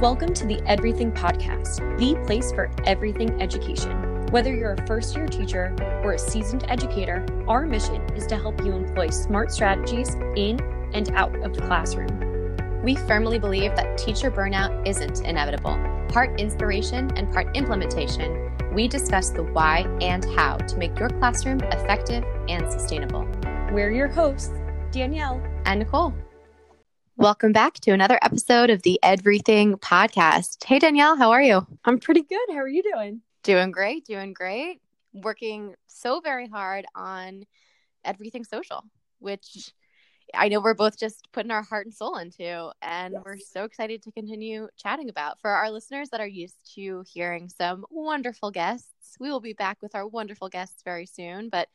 Welcome to the EDverything Podcast, the place for everything education. Whether you're a first year teacher or a seasoned educator, our mission is to help you employ smart strategies in and out of the classroom. We firmly believe that teacher burnout isn't inevitable. Part inspiration and part implementation, we discuss the why and how to make your classroom effective and sustainable. We're your hosts, Danielle and Nicole. Welcome back to another episode of the EDverything Podcast. Hey, Danielle, how are you? I'm pretty good. How are you doing? Doing great, doing great. Working so very hard on EDverything Social, which I know we're both just putting our heart and soul into, and yes. we're so excited to continue chatting about. For our listeners that are used to hearing some wonderful guests, we will be back with our wonderful guests very soon. But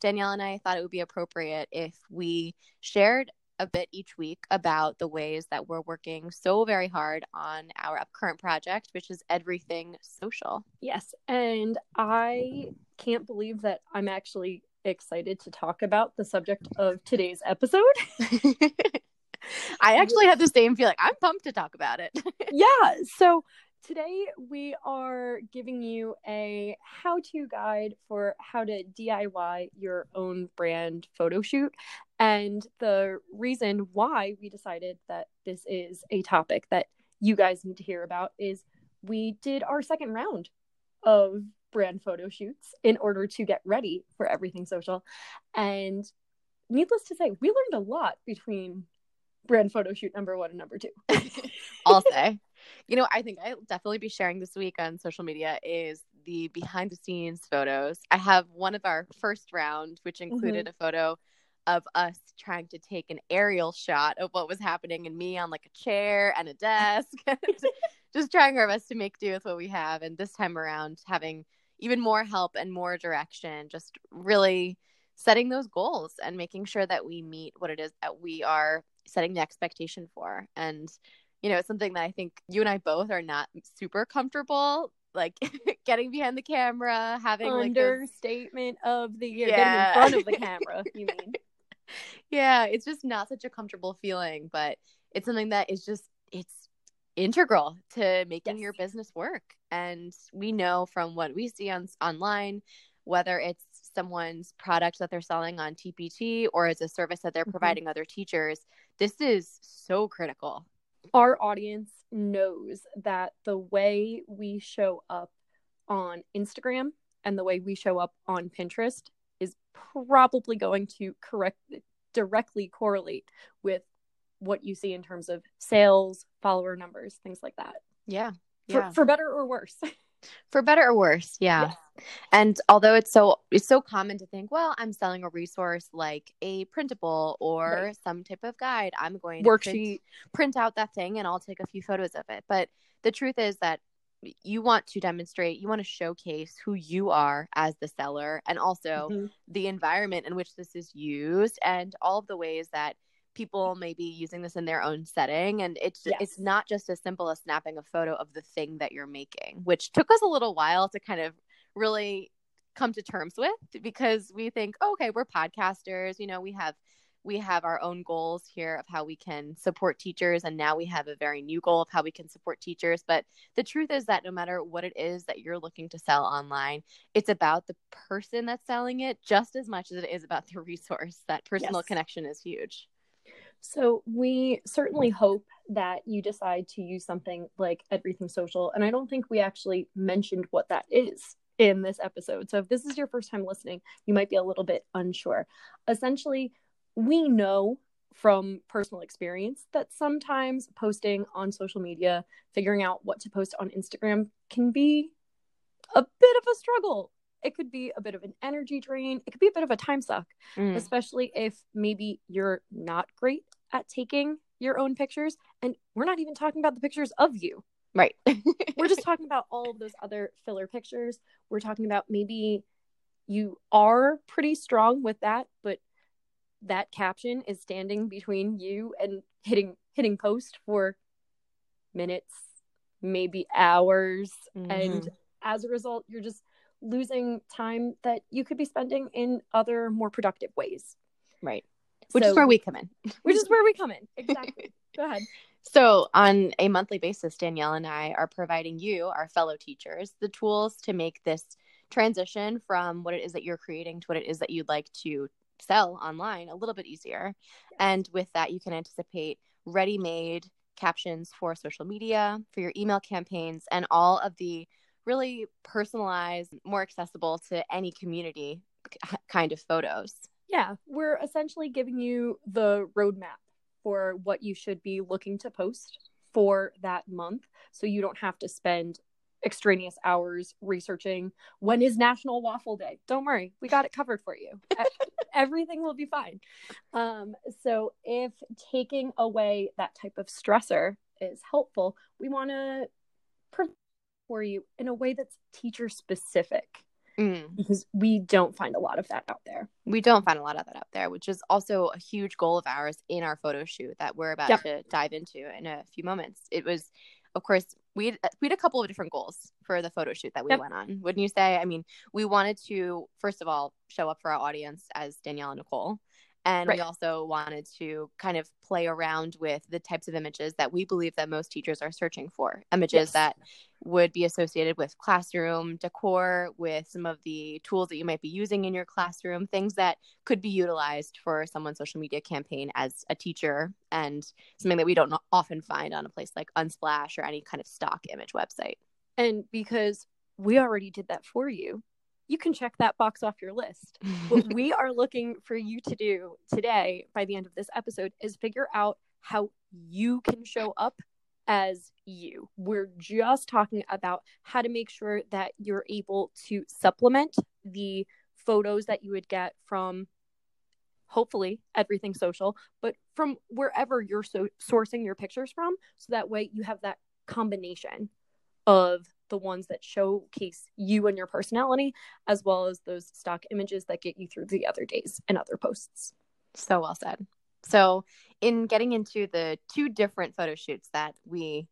Danielle and I thought it would be appropriate if we shared a bit each week about the ways that we're working so very hard on our current project, which is EDverything Social. Yes. And I can't believe that I'm actually excited to talk about the subject of today's episode. I actually had the same feeling. I'm pumped to talk about it. yeah. So today we are giving you a how to guide for how to DIY your own brand photo shoot. And the reason why we decided that this is a topic that you guys need to hear about is we did our second round of brand photo shoots in order to get ready for EDverything Social. And needless to say, we learned a lot between brand photo shoot number one and number two. I'll say. You know, I think I'll definitely be sharing this week on social media is the behind the scenes photos. I have one of our first round, which included mm-hmm. a photo of us trying to take an aerial shot of what was happening and me on like a chair and a desk and just trying our best to make do with what we have and this time around having even more help and more direction just really setting those goals and making sure that we meet what it is that we are setting the expectation for and you know it's something that i think you and i both are not super comfortable like getting behind the camera having understatement like those... of the year yeah. getting in front of the camera you mean yeah, it's just not such a comfortable feeling, but it's something that is just it's integral to making yes. your business work. And we know from what we see on online, whether it's someone's product that they're selling on TPT or as a service that they're mm-hmm. providing other teachers, this is so critical. Our audience knows that the way we show up on Instagram and the way we show up on Pinterest is probably going to correct directly correlate with what you see in terms of sales, follower numbers, things like that. Yeah. yeah. For, for better or worse. for better or worse yeah. and although it's so it's so common to think well i'm selling a resource like a printable or right. some type of guide i'm going to worksheet print, print out that thing and i'll take a few photos of it but the truth is that you want to demonstrate, you want to showcase who you are as the seller and also mm-hmm. the environment in which this is used and all of the ways that people may be using this in their own setting and it's yes. it's not just as simple as snapping a photo of the thing that you're making which took us a little while to kind of really come to terms with because we think oh, okay we're podcasters you know we have we have our own goals here of how we can support teachers and now we have a very new goal of how we can support teachers but the truth is that no matter what it is that you're looking to sell online it's about the person that's selling it just as much as it is about the resource that personal yes. connection is huge so we certainly hope that you decide to use something like EDverything Social and i don't think we actually mentioned what that is in this episode so if this is your first time listening you might be a little bit unsure essentially we know from personal experience that sometimes posting on social media, figuring out what to post on Instagram can be a bit of a struggle. It could be a bit of an energy drain. It could be a bit of a time suck, mm. especially if maybe you're not great at taking your own pictures. And we're not even talking about the pictures of you. Right. we're just talking about all of those other filler pictures. We're talking about maybe you are pretty strong with that, but that caption is standing between you and hitting hitting post for minutes maybe hours mm-hmm. and as a result you're just losing time that you could be spending in other more productive ways right which so, is where we come in. Which is where we come in. Exactly. Go ahead. So, on a monthly basis, Danielle and I are providing you, our fellow teachers, the tools to make this transition from what it is that you're creating to what it is that you'd like to sell online a little bit easier. And with that, you can anticipate ready made captions for social media, for your email campaigns, and all of the really personalized, more accessible to any community kind of photos. Yeah, we're essentially giving you the roadmap for what you should be looking to post for that month so you don't have to spend extraneous hours researching when is National Waffle Day. Don't worry, we got it covered for you. Everything will be fine. Um, so, if taking away that type of stressor is helpful, we want to for you in a way that's teacher specific. Mm. Because we don't find a lot of that out there. We don't find a lot of that out there, which is also a huge goal of ours in our photo shoot that we're about yep. to dive into in a few moments. It was of course, we had, we had a couple of different goals for the photo shoot that we yep. went on. Wouldn't you say? I mean, we wanted to first of all show up for our audience as Danielle and Nicole, and right. we also wanted to kind of play around with the types of images that we believe that most teachers are searching for. Images yes. that would be associated with classroom decor, with some of the tools that you might be using in your classroom, things that could be utilized for someone's social media campaign as a teacher, and something that we don't often find on a place like Unsplash or any kind of stock image website. And because we already did that for you, you can check that box off your list. what we are looking for you to do today by the end of this episode is figure out how you can show up as you. We're just talking about how to make sure that you're able to supplement the photos that you would get from hopefully EDverything Social, but from wherever you're so sourcing your pictures from. So that way you have that combination of the ones that showcase you and your personality, as well as those stock images that get you through the other days and other posts. So well said. So, in getting into the two different photo shoots that we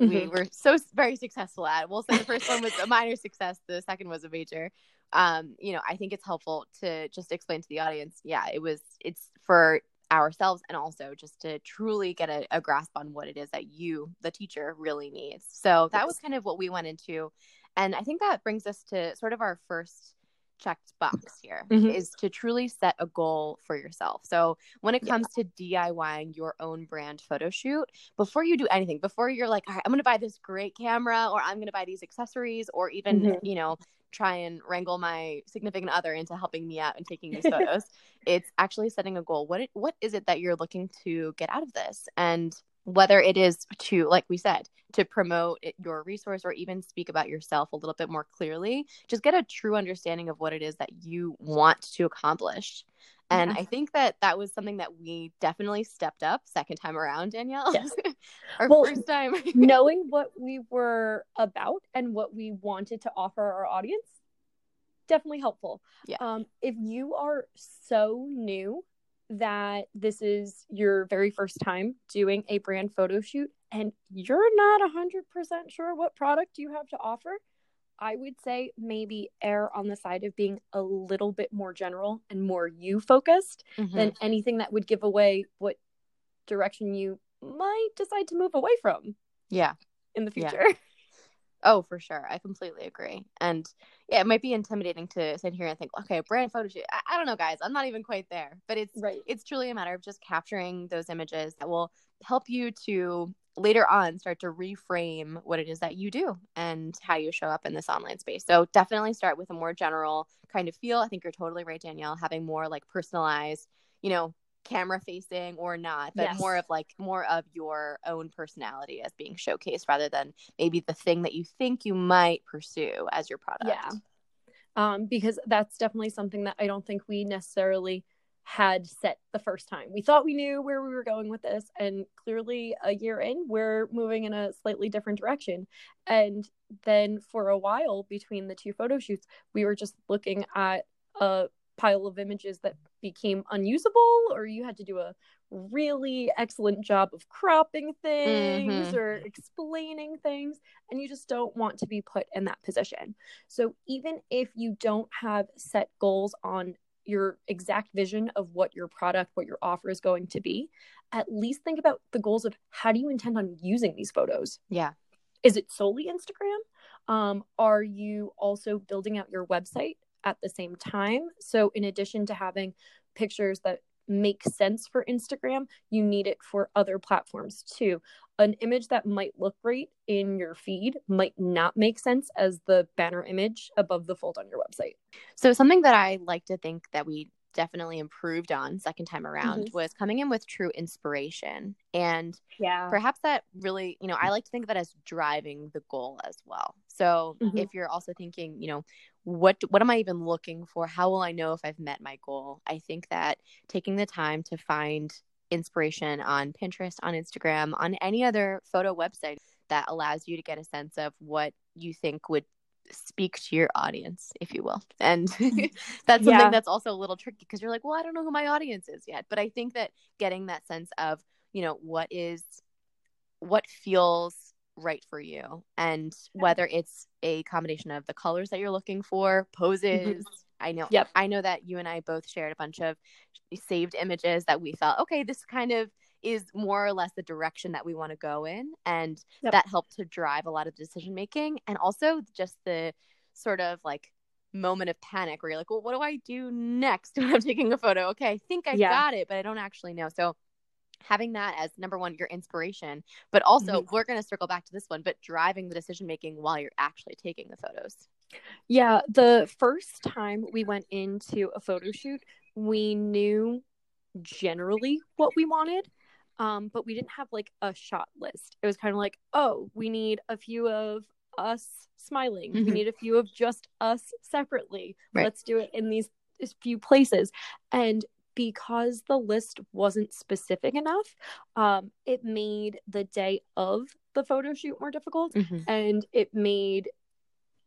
mm-hmm. we were so very successful at, we'll say the first one was a minor success, the second was a major. Um, you know, I think it's helpful to just explain to the audience. Yeah, it was. It's for ourselves and also just to truly get a, a, grasp on what it is that you the teacher really needs so that yes. was kind of what we went into and i think that brings us to sort of our first checked box here mm-hmm. is to truly set a goal for yourself. So when it comes yeah. to DIYing your own brand photo shoot, before you do anything, before you're like, all right, I'm going to buy this great camera or I'm going to buy these accessories or even, mm-hmm. you know, try and wrangle my significant other into helping me out and taking these photos. it's actually setting a goal. What it, what is it that you're looking to get out of this? And whether it is to like we said to promote your resource or even speak about yourself a little bit more clearly just get a true understanding of what it is that you want to accomplish and yeah. I think that that was something that we definitely stepped up second time around, Danielle. Yes. Our well, first time. knowing what we were about and what we wanted to offer our audience, definitely helpful. Yeah. Um, if you are so new that this is your very first time doing a brand photo shoot and you're not 100% sure what product you have to offer, I would say maybe err on the side of being a little bit more general and more you focused mm-hmm. than anything that would give away what direction you might decide to move away from. Yeah. In the future. Yeah. Oh, for sure. I completely agree. And yeah, it might be intimidating to sit here and think, okay, brand photo shoot. I, I don't know, guys. I'm not even quite there. But it's right. it's truly a matter of just capturing those images that will help you to later on start to reframe what it is that you do and how you show up in this online space. So definitely start with a more general kind of feel. I think you're totally right, Danielle, having more like personalized, you know, camera facing or not, but yes. more of like more of your own personality as being showcased rather than maybe the thing that you think you might pursue as your product. Yeah. Um, because that's definitely something that I don't think we necessarily had set the first time. We thought we knew where we were going with this, and clearly, a year in, we're moving in a slightly different direction. And then, for a while between the two photo shoots, we were just looking at a pile of images that became unusable, or you had to do a really excellent job of cropping things mm-hmm. or explaining things, and you just don't want to be put in that position. So, even if you don't have set goals on your exact vision of what your product, what your offer is going to be, at least think about the goals of how do you intend on using these photos? Yeah. Is it solely Instagram? Um, are you also building out your website at the same time? So, in addition to having pictures that make sense for Instagram, you need it for other platforms too. An image that might look great in your feed might not make sense as the banner image above the fold on your website. So, something that I like to think that we definitely improved on second time around mm-hmm. was coming in with true inspiration and yeah perhaps that really you know i like to think of it as driving the goal as well so mm-hmm. if you're also thinking you know what what am i even looking for? How will i know if i've met my goal? I think that taking the time to find inspiration on pinterest on instagram on any other photo website that allows you to get a sense of what you think would speak to your audience if you will. And mm. that's something yeah. that's also a little tricky because you're like well i don't know who my audience is yet. But i think that getting that sense of you know what is what feels right for you and whether it's a combination of the colors that you're looking for poses mm-hmm. i know yep. i know that you and i both shared a bunch of saved images that we felt okay this kind of is more or less the direction that we want to go in and yep. that helped to drive a lot of decision making and also just the sort of like moment of panic where you're like well what do i do next when i'm taking a photo okay i think i yeah. got it but i don't actually know so having that as number one your inspiration but also mm-hmm. we're going to circle back to this one but driving the decision making while you're actually taking the photos yeah the first time we went into a photo shoot we knew generally what we wanted um, but we didn't have like a shot list it was kind of like oh we need a few of us smiling mm-hmm. we need a few of just us separately right. let's do it in these few places and because the list wasn't specific enough, um, it made the day of the photo shoot more difficult mm-hmm. and it made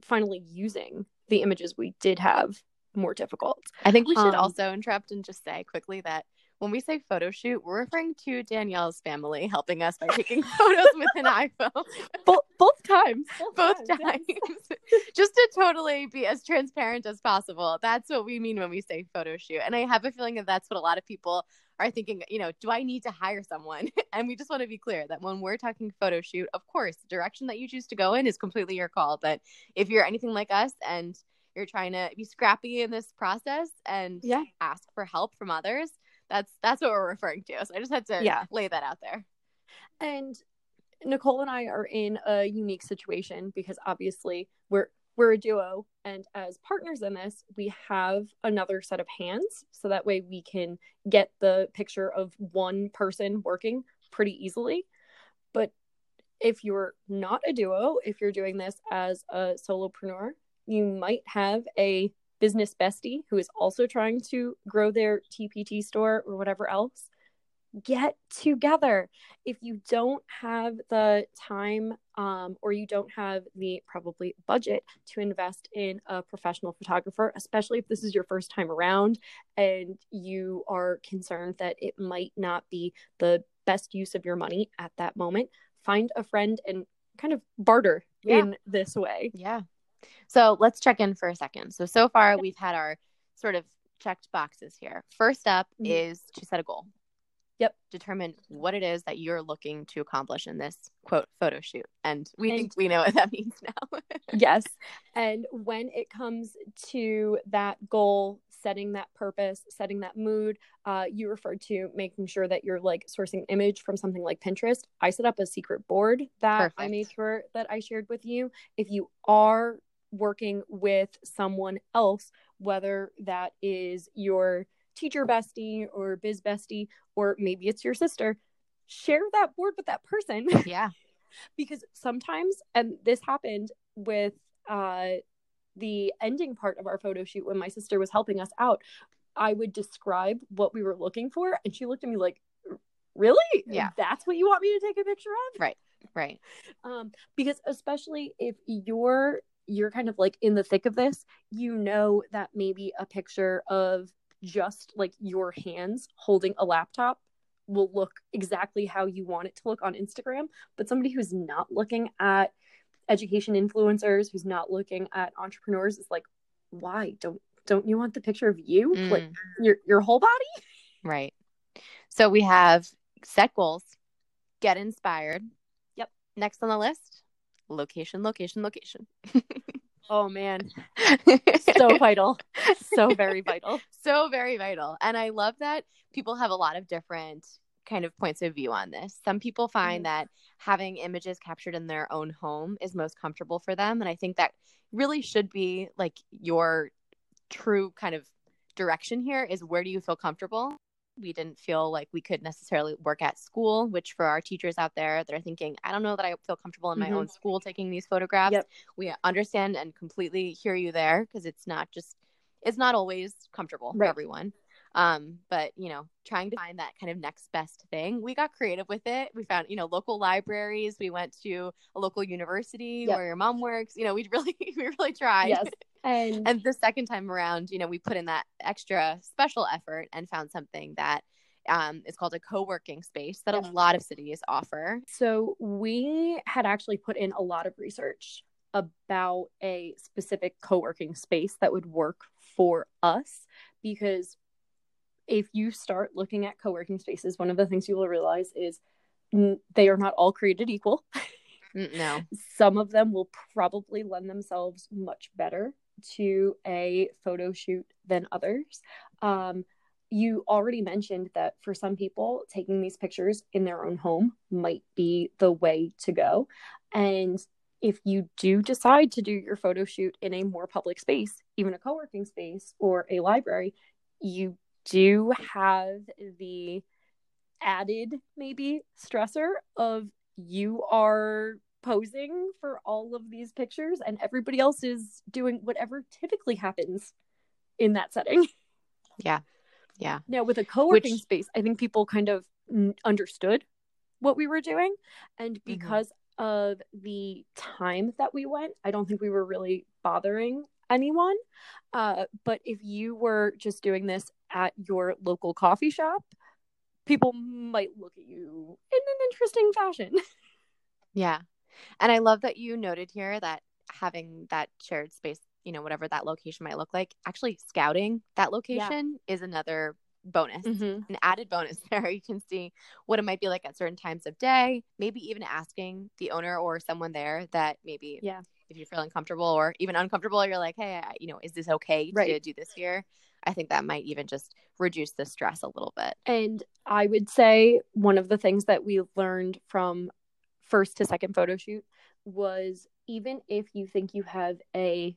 finally using the images we did have more difficult. I think we should um, also interrupt and just say quickly that when we say photo shoot, we're referring to Danielle's family helping us by taking photos with an iPhone. both, both times. Both, both times. times. Just to totally be as transparent as possible. That's what we mean when we say photo shoot. And I have a feeling that that's what a lot of people are thinking, you know, do I need to hire someone? And we just want to be clear that when we're talking photo shoot, of course, the direction that you choose to go in is completely your call. But if you're anything like us and you're trying to be scrappy in this process and yeah. ask for help from others, that's that's what we're referring to. So I just had to yeah. lay that out there. And Nicole and I are in a unique situation because obviously we're we're a duo and as partners in this we have another set of hands so that way we can get the picture of one person working pretty easily but if you're not a duo if you're doing this as a solopreneur you might have a business bestie who is also trying to grow their TPT store or whatever else, get together. If you don't have the time um, or you don't have the probably budget to invest in a professional photographer, especially if this is your first time around and you are concerned that it might not be the best use of your money at that moment, find a friend and kind of barter yeah. in this way. Yeah. So let's check in for a second. So, so far we've had our sort of checked boxes here. First up mm-hmm. is to set a goal. Yep. Determine what it is that you're looking to accomplish in this quote photo shoot. And we and, think we know what that means now. yes. And when it comes to that goal, setting that purpose, setting that mood, uh, you referred to making sure that you're like sourcing image from something like Pinterest. I set up a secret board that Perfect. I made sure that I shared with you. If you are working with someone else, whether that is your teacher bestie or biz bestie, or maybe it's your sister, share that board with that person. Yeah. because sometimes, and this happened with uh, the ending part of our photo shoot when my sister was helping us out, I would describe what we were looking for, and she looked at me like, Really? Yeah. That's what you want me to take a picture of? Right. Right. Um, because especially if you're you're kind of like in the thick of this, you know that maybe a picture of just like your hands holding a laptop will look exactly how you want it to look on Instagram. But somebody who's not looking at education influencers, who's not looking at entrepreneurs, is like, why don't don't you want the picture of you, Mm. like your your whole body? Right. So we have set goals, get inspired. Yep. Next on the list, location, location, location. Oh man, so vital, so very vital. so very vital. And I love that people have a lot of different kind of points of view on this. Some people find Mhm. that having images captured in their own home is most comfortable for them. And I think that really should be like your true kind of direction here is where do you feel comfortable? We didn't feel like we could necessarily work at school, which for our teachers out there that are thinking, I don't know that I feel comfortable in my Mhm. own school taking these photographs. Yep. We understand and completely hear you there because it's not just it's not always comfortable for everyone. Um, but you know, trying to find that kind of next best thing. We got creative with it. We found, you know, local libraries. We went to a local university Yep. where your mom works. You know, we really we really tried. Yes, and, And the second time around, you know, we put in that extra special effort and found something that um, is called a co-working space that Yeah. a lot of cities offer. so we had actually put in a lot of research about a specific co-working space that would work for us because if you start looking at co-working spaces one of the things you will realize is they are not all created equal Mm, No. some of them will probably lend themselves much better to a photo shoot than others. Um, you already mentioned that for some people, taking these pictures in their own home might be the way to go. And if you do decide to do your photo shoot in a more public space, even a co working space or a library, you do have the added maybe stressor of you are posing for all of these pictures and everybody else is doing whatever typically happens in that setting. Yeah. Yeah. Now, with a co working Which- space, I think people kind of understood what we were doing. And Mm-hmm. because of the time that we went, I don't think we were really bothering anyone. Uh, but if you were just doing this at your local coffee shop, people might look at you in an interesting fashion. Yeah. And I love that you noted here that having that shared space, you know, whatever that location might look like, actually scouting that location is another bonus. Mm-hmm. An added bonus there. You can see what it might be like at certain times of day, maybe even asking the owner or someone there that maybe Yeah. if you're feeling comfortable or even uncomfortable, you're like, hey, I- you know, is this okay to do this here? I think that might even just reduce the stress a little bit. And I would say one of the things that we learned from first to second photo shoot was even if you think you have a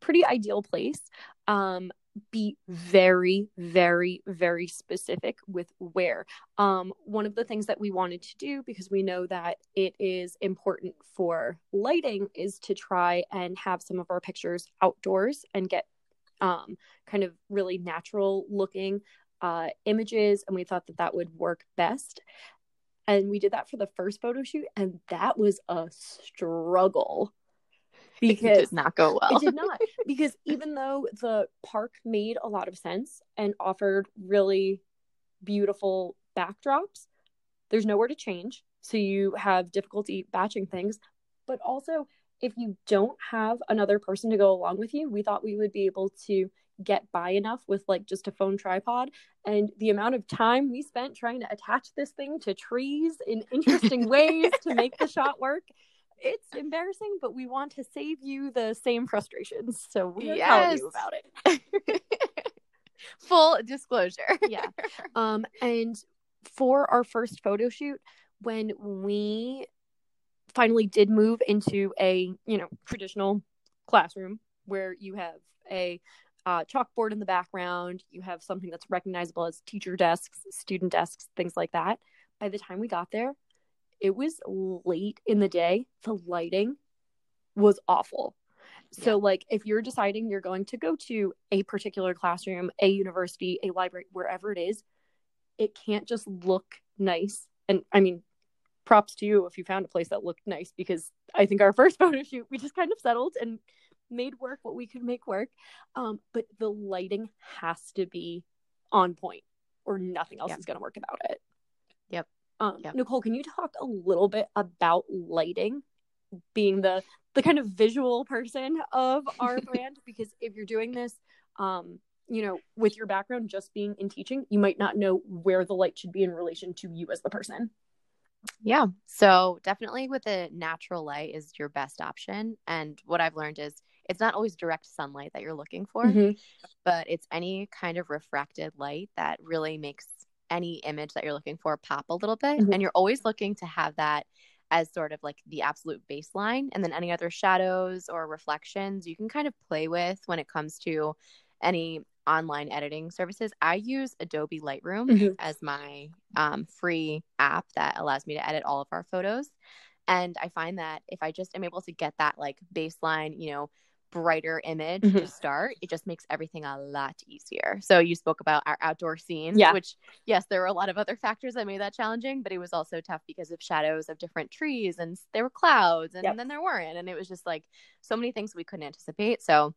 pretty ideal place, um, be very, very, very specific with where. Um, one of the things that we wanted to do, because we know that it is important for lighting, is to try and have some of our pictures outdoors and get um, kind of really natural looking uh, images. And we thought that that would work best. And we did that for the first photo shoot, and that was a struggle. Because it did not go well. it did not. Because even though the park made a lot of sense and offered really beautiful backdrops there's nowhere to change. So you have difficulty batching things. But also if you don't have another person to go along with you we thought we would be able to get by enough with like just a phone tripod and the amount of time we spent trying to attach this thing to trees in interesting ways to make the shot work it's embarrassing, but we want to save you the same frustrations. So we're telling you about it. Full disclosure. Yeah. Um, and for our first photo shoot, when we finally did move into a you know traditional classroom where you have a uh, chalkboard in the background, you have something that's recognizable as teacher desks, student desks, things like that. By the time we got there, it was late in the day. The lighting was awful. So, like, if you're deciding you're going to go to a particular classroom, a university, a library, wherever it is, it can't just look nice. And I mean, props to you if you found a place that looked nice because I think our first photo shoot, we just kind of settled and made work what we could make work. Um, but the lighting has to be on point or nothing else Yep. is going to work about it. Yep. Um, Yep. Nicole, can you talk a little bit about lighting being the the kind of visual person of our brand? Because if you're doing this um you know with your background just being in teaching you might not know where the light should be in relation to you as the person yeah. So definitely with a natural light is your best option. And what I've learned is it's not always direct sunlight that you're looking for, mm-hmm. but it's any kind of refracted light that really makes any image that you're looking for pop a little bit. Mm-hmm. And you're always looking to have that as sort of like the absolute baseline. And then any other shadows or reflections you can kind of play with when it comes to any online editing services. I use Adobe Lightroom mm-hmm. as my um, free app that allows me to edit all of our photos. And I find that if I just am able to get that like baseline, you know, brighter image mm-hmm. to start, it just makes everything a lot easier. So you spoke about our outdoor scenes, yeah. which yes, there were a lot of other factors that made that challenging, but it was also tough because of shadows of different trees and there were clouds and yep. then there weren't. And it was just like so many things we couldn't anticipate. So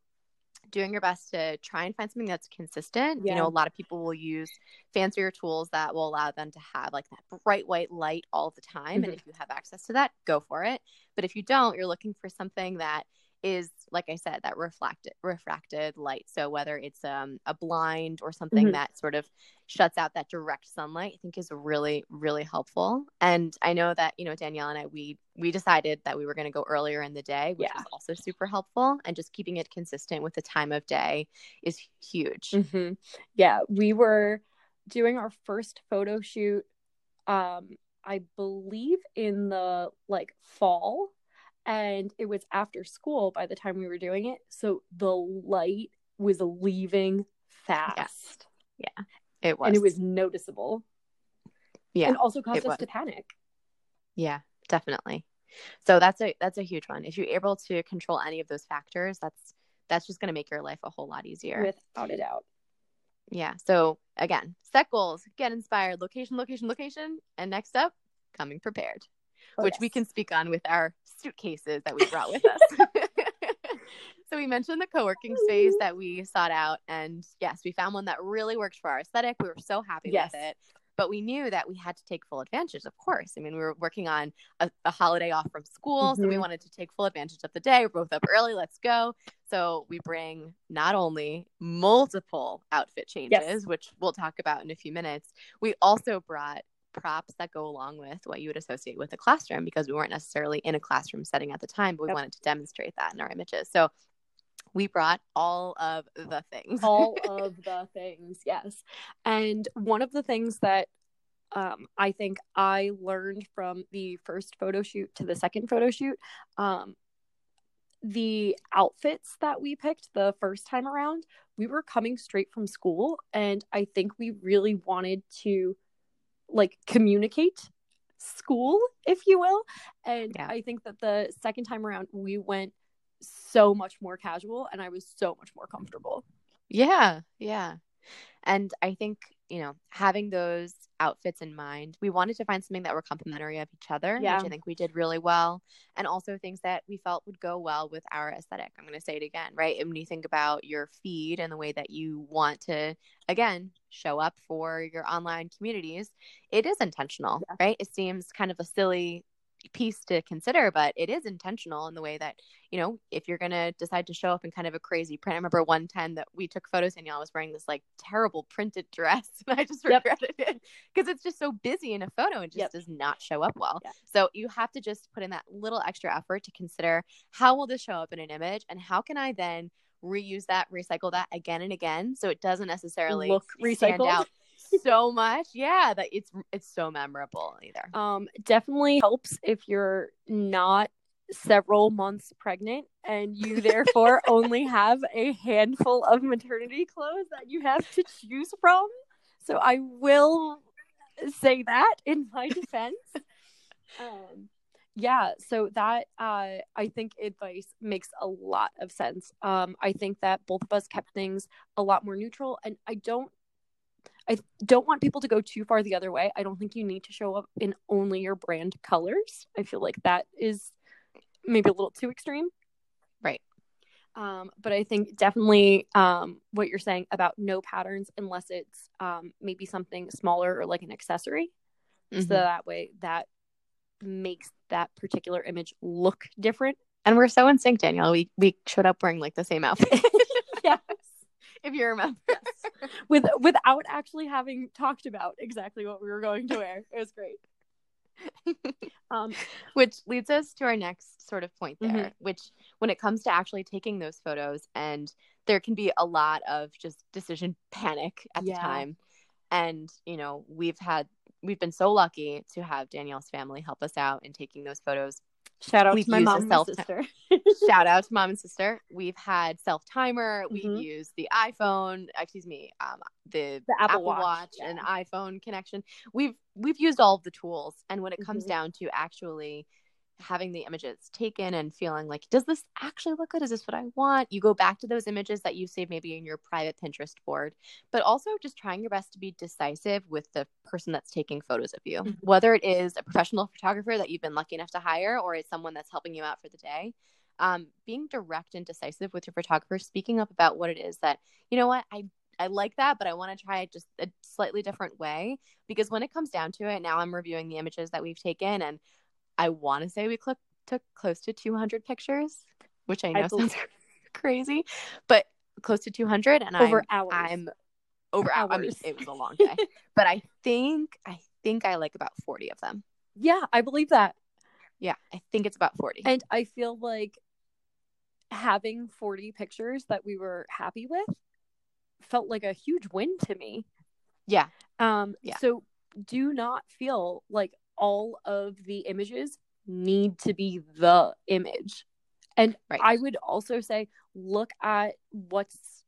doing your best to try and find something that's consistent. Yeah. You know, a lot of people will use fancier tools that will allow them to have like that bright white light all the time. Mm-hmm. And if you have access to that, go for it. But if you don't, you're looking for something that is like I said, that reflected refracted light. So whether it's um, a blind or something mm-hmm. that sort of shuts out that direct sunlight, I think is really really helpful. And I know that you know Danielle and I we we decided that we were going to go earlier in the day, which yeah. is also super helpful. And just keeping it consistent with the time of day is huge. Mm-hmm. Yeah, we were doing our first photo shoot. Um, I believe in the like fall and it was after school by the time we were doing it so the light was leaving fast. Yeah, yeah. It was and it was. noticeable. Yeah and also caused us was. to panic. Yeah definitely. So that's a that's a huge one. If you're able to control any of those factors that's that's just going to make your life a whole lot easier. Without a doubt. Yeah so again set goals get inspired location location location and next up coming prepared oh, which yes. we can speak on with our suitcases that we brought with us. so we mentioned the co-working space that we sought out and yes, we found one that really worked for our aesthetic. We were so happy yes. with it. But we knew that we had to take full advantage, of course. I mean, we were working on a, a holiday off from school, mm-hmm. so we mm-hmm. wanted to take full advantage of the day. We're both up early, let's go. So we bring not only multiple outfit changes, yes. which we'll talk about in a few minutes, we also brought props that go along with what you would associate with a classroom because we weren't necessarily in a classroom setting at the time, but we yep. wanted to demonstrate that in our images. So we brought all of the things. all of the things, yes. And one of the things that um, I think I learned from the first photo shoot to the second photo shoot, um, the outfits that we picked the first time around, we were coming straight from school. And I think we really wanted to like communicate school, if you will. And yeah. I think that the second time around, we went so much more casual and I was so much more comfortable. Yeah. Yeah. And I think, you know, having those outfits in mind, we wanted to find something that were complementary of each other, yeah. which I think we did really well. And also things that we felt would go well with our aesthetic. I'm going to say it again, right? And when you think about your feed and the way that you want to, again, show up for your online communities, it is intentional, yeah. right? It seems kind of a silly piece to consider, but it is intentional in the way that, you know, if you're going to decide to show up in kind of a crazy print. I remember one time that we took photos and y'all was wearing this like terrible printed dress. And I just regretted yep. it because it's just so busy in a photo and just yep. does not show up well. Yeah. So you have to just put in that little extra effort to consider how will this show up in an image and how can I then reuse that, recycle that again and again so it doesn't necessarily look recycled out so much. Yeah, that it's it's so memorable either. Um definitely helps if you're not several months pregnant and you therefore only have a handful of maternity clothes that you have to choose from. So I will say that in my defense. um yeah so that uh i think advice makes a lot of sense um i think that both of us kept things a lot more neutral and i don't I don't want people to go too far the other way. I don't think you need to show up in only your brand colors. I feel like that is maybe a little too extreme. Right. Um, but I think definitely um, what you're saying about no patterns unless it's um, maybe something smaller or like an accessory. Mm-hmm. So that way that makes that particular image look different. And we're so in sync, Danielle. We we showed up wearing like the same outfit. yes if you remember. yes. With without actually having talked about exactly what we were going to wear. It was great. um, which leads us to our next sort of point there, mm-hmm. which when it comes to actually taking those photos, and there can be a lot of just decision panic at yeah. the time. And, you know, we've had, we've been so lucky to have Danielle's family help us out in taking those photos. Shout out we've to my mom and sister. Shout out to mom and sister. We've had self timer. We've mm-hmm. used the iPhone. Excuse me, um, the, the Apple, Apple, Watch, Watch yeah. and iPhone connection. We've we've used all of the tools, and when it comes mm-hmm. down to actually having the images taken and feeling like, does this actually look good? Is this what I want? You go back to those images that you save maybe in your private Pinterest board, but also just trying your best to be decisive with the person that's taking photos of you, mm-hmm. whether it is a professional photographer that you've been lucky enough to hire or it's someone that's helping you out for the day. Um, being direct and decisive with your photographer, speaking up about what it is that, you know what, I I like that, but I want to try it just a slightly different way because when it comes down to it, now I'm reviewing the images that we've taken and I want to say we cl- took close to 200 pictures, which I know I sounds crazy, but close to 200 and over I'm, hours. I'm over hours. I mean, it was a long day, but I think I think I like about 40 of them. Yeah, I believe that. Yeah, I think it's about 40. And I feel like having 40 pictures that we were happy with felt like a huge win to me. Yeah. Um yeah. so do not feel like all of the images need to be the image. And right. I would also say look at what's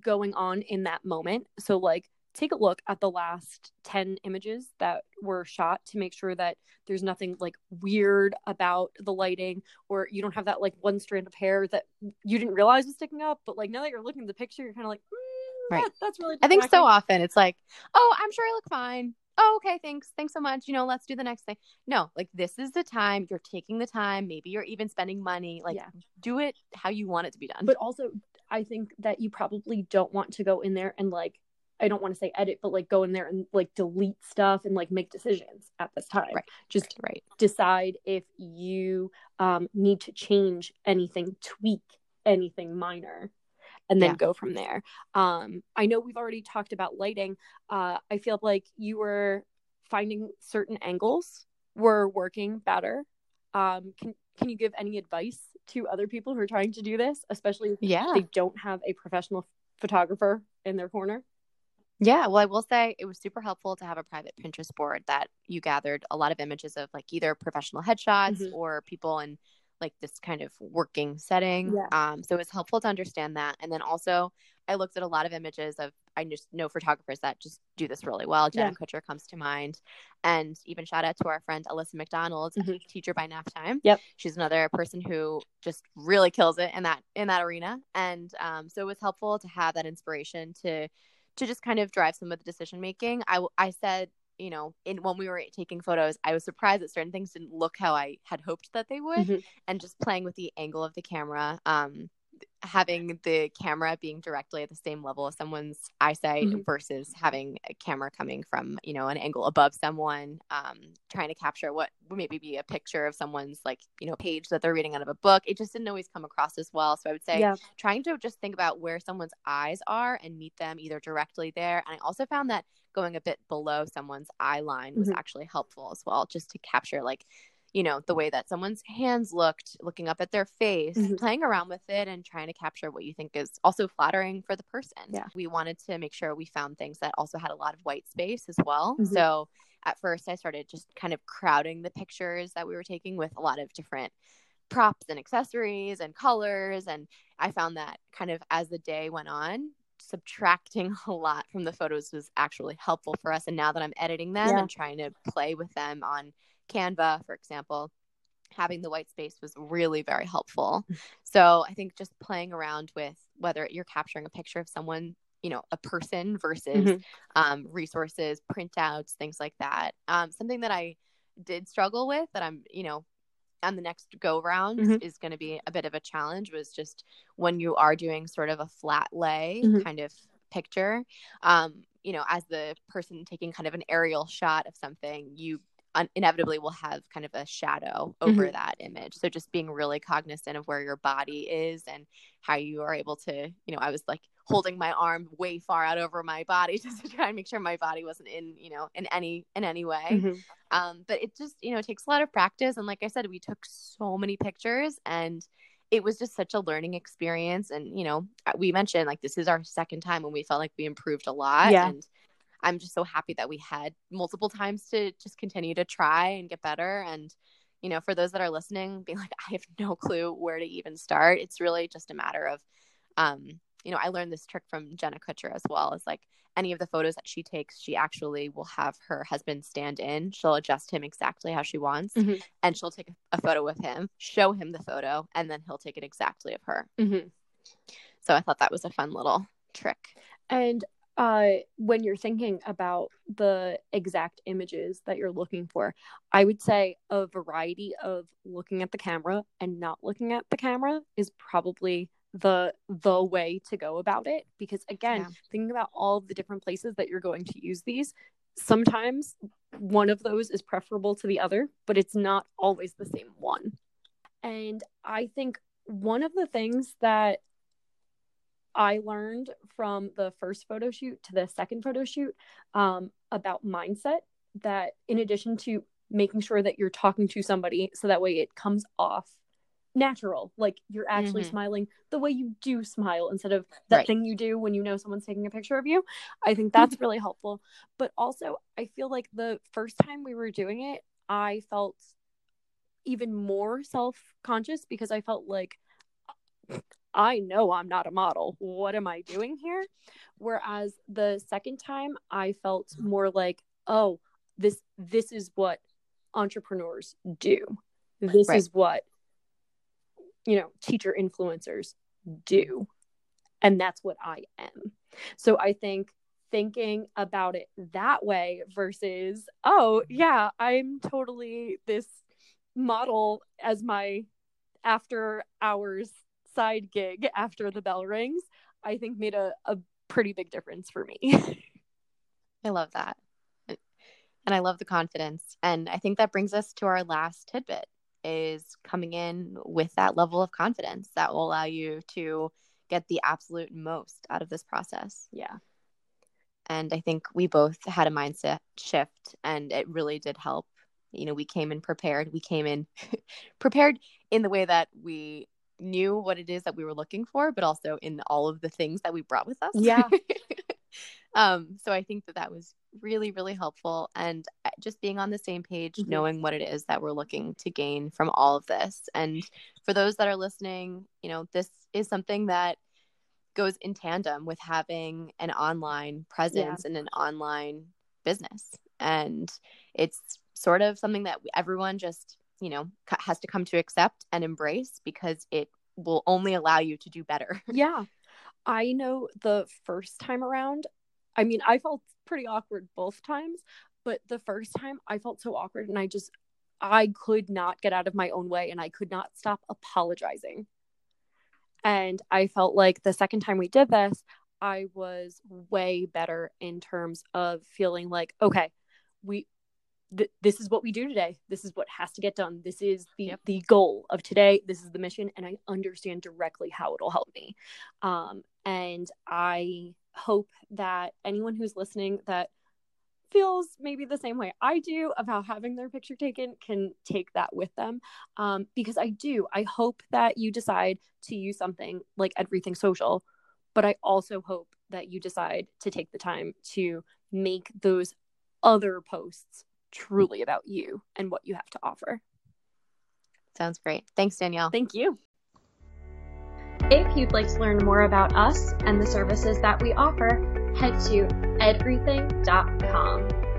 going on in that moment. So, like, take a look at the last 10 images that were shot to make sure that there's nothing like weird about the lighting or you don't have that like one strand of hair that you didn't realize was sticking up. But, like, now that you're looking at the picture, you're kind of like, mm, right. That, that's really. I think so often it's like, oh, I'm sure I look fine oh, okay, thanks. Thanks so much. You know, let's do the next thing. No, like this is the time. You're taking the time. Maybe you're even spending money. Like, yeah. do it how you want it to be done. But also, I think that you probably don't want to go in there and like, I don't want to say edit, but like go in there and like delete stuff and like make decisions at this time. Right. Just right. decide if you um, need to change anything, tweak anything minor and then yeah. go from there. Um, I know we've already talked about lighting. Uh, I feel like you were finding certain angles were working better. Um, can can you give any advice to other people who are trying to do this, especially if yeah. they don't have a professional photographer in their corner? Yeah, well, I will say it was super helpful to have a private Pinterest board that you gathered a lot of images of like either professional headshots mm-hmm. or people in like this kind of working setting. Yeah. Um, so it was helpful to understand that. And then also, I looked at a lot of images of I just know photographers that just do this really well. Jen yeah. Kutcher comes to mind, and even shout out to our friend Alyssa McDonald, mm-hmm. teacher by Nap Time. Yep, she's another person who just really kills it in that in that arena. And um, so it was helpful to have that inspiration to to just kind of drive some of the decision making. I I said you know, in when we were taking photos, I was surprised that certain things didn't look how I had hoped that they would, mm-hmm. and just playing with the angle of the camera, um, having the camera being directly at the same level as someone's eyesight mm-hmm. versus having a camera coming from you know an angle above someone, um, trying to capture what would maybe be a picture of someone's like you know page that they're reading out of a book. It just didn't always come across as well. So I would say yeah. trying to just think about where someone's eyes are and meet them either directly there. And I also found that going a bit below someone's eye line was mm-hmm. actually helpful as well, just to capture like you know the way that someone's hands looked looking up at their face mm-hmm. playing around with it and trying to capture what you think is also flattering for the person yeah we wanted to make sure we found things that also had a lot of white space as well mm-hmm. so at first i started just kind of crowding the pictures that we were taking with a lot of different props and accessories and colors and i found that kind of as the day went on subtracting a lot from the photos was actually helpful for us. And now that I'm editing them yeah. and trying to play with them on Canva, for example, having the white space was really very helpful. Mm. So I think just playing around with whether you're capturing a picture of someone, you know, a person versus mm-hmm. um, resources, printouts, things like that. Um, something that I did struggle with that I'm, you know, on the next go round mm-hmm. is going to be a bit of a challenge was just when you are doing sort of a flat lay mm-hmm. kind of picture um you know as the person taking kind of an aerial shot of something you un- inevitably will have kind of a shadow over mm-hmm. that image. So just being really cognizant of where your body is and how you are able to, you know, I was like holding my arm way far out over my body just to try and make sure my body wasn't in, you know, in any in any way. Mm-hmm. Um, but it just, you know, takes a lot of practice. And like I said, we took so many pictures and it was just such a learning experience. And, you know, we mentioned like this is our second time when we felt like we improved a lot. Yeah. And I'm just so happy that we had multiple times to just continue to try and get better. And, you know, for those that are listening, being like, I have no clue where to even start. It's really just a matter of, um, you know, I learned this trick from Jenna Kutcher as well. Is like any of the photos that she takes, she actually will have her husband stand in. She'll adjust him exactly how she wants, mm-hmm. and she'll take a photo with him, show him the photo, and then he'll take it exactly of her. Mm-hmm. So I thought that was a fun little trick. And uh, when you're thinking about the exact images that you're looking for, I would say a variety of looking at the camera and not looking at the camera is probably the the way to go about it because again yeah. thinking about all the different places that you're going to use these sometimes one of those is preferable to the other but it's not always the same one and i think one of the things that I learned from the first photo shoot to the second photo shoot um, about mindset that in addition to making sure that you're talking to somebody so that way it comes off natural like you're actually mm-hmm. smiling the way you do smile instead of that right. thing you do when you know someone's taking a picture of you i think that's really helpful but also i feel like the first time we were doing it i felt even more self-conscious because i felt like I know I'm not a model. What am I doing here? Whereas the second time I felt more like, oh, this this is what entrepreneurs do. This right. is what you know, teacher influencers do. And that's what I am. So I think thinking about it that way versus, oh, yeah, I'm totally this model as my after hours side gig after the bell rings, I think made a, a pretty big difference for me. I love that. And I love the confidence. And I think that brings us to our last tidbit is coming in with that level of confidence that will allow you to get the absolute most out of this process. Yeah. And I think we both had a mindset shift and it really did help. You know, we came in prepared. We came in prepared in the way that we knew what it is that we were looking for, but also in all of the things that we brought with us. Yeah. um, so I think that that was really, really helpful. And uh, just being on the same page, mm-hmm. knowing what it is that we're looking to gain from all of this. And for those that are listening, you know, this is something that goes in tandem with having an online presence yeah. and an online business. And it's sort of something that everyone just you know has to come to accept and embrace because it will only allow you to do better yeah i know the first time around i mean i felt pretty awkward both times but the first time i felt so awkward and i just i could not get out of my own way and i could not stop apologizing and i felt like the second time we did this i was way better in terms of feeling like okay we th- this is what we do today. This is what has to get done. This is the yep. the goal of today. This is the mission, and I understand directly how it'll help me. Um, and I hope that anyone who's listening that feels maybe the same way I do about having their picture taken can take that with them. Um, because I do. I hope that you decide to use something like EDverything Social, but I also hope that you decide to take the time to make those other posts truly about you and what you have to offer. Sounds great. Thanks, Danielle. Thank you. If you'd like to learn more about us and the services that we offer, head to edverything.com.